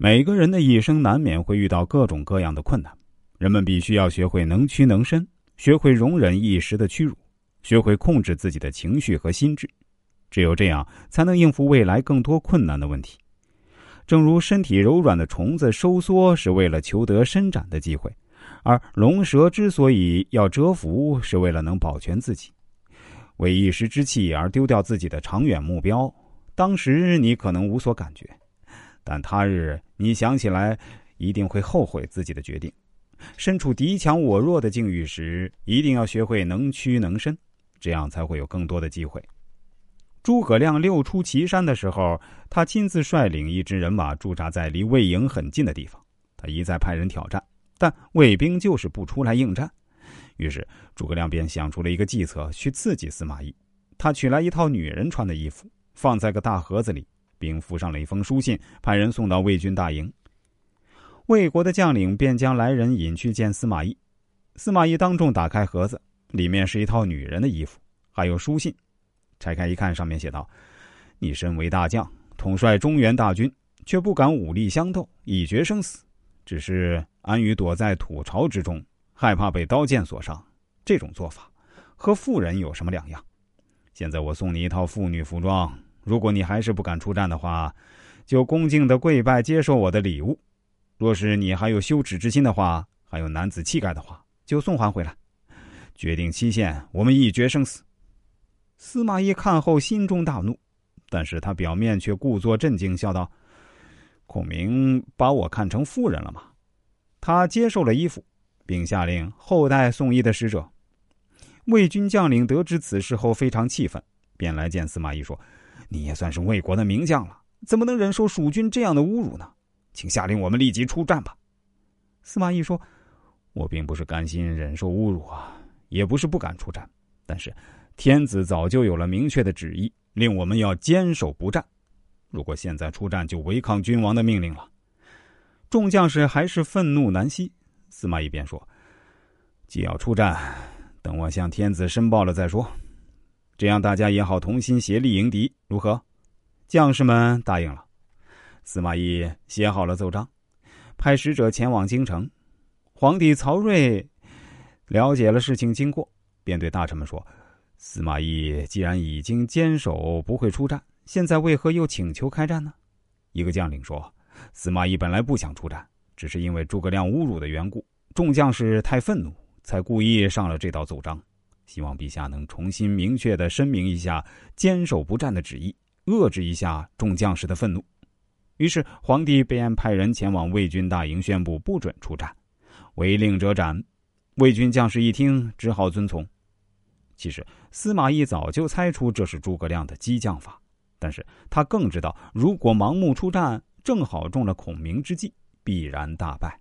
每个人的一生难免会遇到各种各样的困难，人们必须要学会能屈能伸，学会容忍一时的屈辱，学会控制自己的情绪和心智，只有这样，才能应付未来更多困难的问题。正如身体柔软的虫子收缩是为了求得伸展的机会，而龙蛇之所以要蛰伏，是为了能保全自己。为一时之气而丢掉自己的长远目标，当时你可能无所感觉。但他日你想起来，一定会后悔自己的决定。身处敌强我弱的境遇时，一定要学会能屈能伸，这样才会有更多的机会。诸葛亮六出祁山的时候，他亲自率领一支人马驻扎在离魏营很近的地方。他一再派人挑战，但魏兵就是不出来应战。于是诸葛亮便想出了一个计策，去刺激司马懿。他取来一套女人穿的衣服，放在个大盒子里。并附上了一封书信，派人送到魏军大营。魏国的将领便将来人引去见司马懿。司马懿当众打开盒子，里面是一套女人的衣服，还有书信。拆开一看，上面写道：“你身为大将，统帅中原大军，却不敢武力相斗，以决生死，只是安于躲在土巢之中，害怕被刀剑所伤。这种做法，和妇人有什么两样？现在我送你一套妇女服装。”如果你还是不敢出战的话，就恭敬的跪拜接受我的礼物；若是你还有羞耻之心的话，还有男子气概的话，就送还回来。决定期限，我们一决生死。司马懿看后心中大怒，但是他表面却故作镇静，笑道：“孔明把我看成妇人了吗？”他接受了衣服，并下令后代送衣的使者。魏军将领得知此事后非常气愤，便来见司马懿说。你也算是魏国的名将了，怎么能忍受蜀军这样的侮辱呢？请下令我们立即出战吧。司马懿说：“我并不是甘心忍受侮辱啊，也不是不敢出战，但是天子早就有了明确的旨意，令我们要坚守不战。如果现在出战，就违抗君王的命令了。”众将士还是愤怒难息。司马懿便说：“既要出战，等我向天子申报了再说。”这样大家也好同心协力迎敌，如何？将士们答应了。司马懿写好了奏章，派使者前往京城。皇帝曹睿了解了事情经过，便对大臣们说：“司马懿既然已经坚守不会出战，现在为何又请求开战呢？”一个将领说：“司马懿本来不想出战，只是因为诸葛亮侮辱的缘故，众将士太愤怒，才故意上了这道奏章。”希望陛下能重新明确的声明一下坚守不战的旨意，遏制一下众将士的愤怒。于是皇帝便派人前往魏军大营，宣布不准出战，违令者斩。魏军将士一听，只好遵从。其实司马懿早就猜出这是诸葛亮的激将法，但是他更知道，如果盲目出战，正好中了孔明之计，必然大败。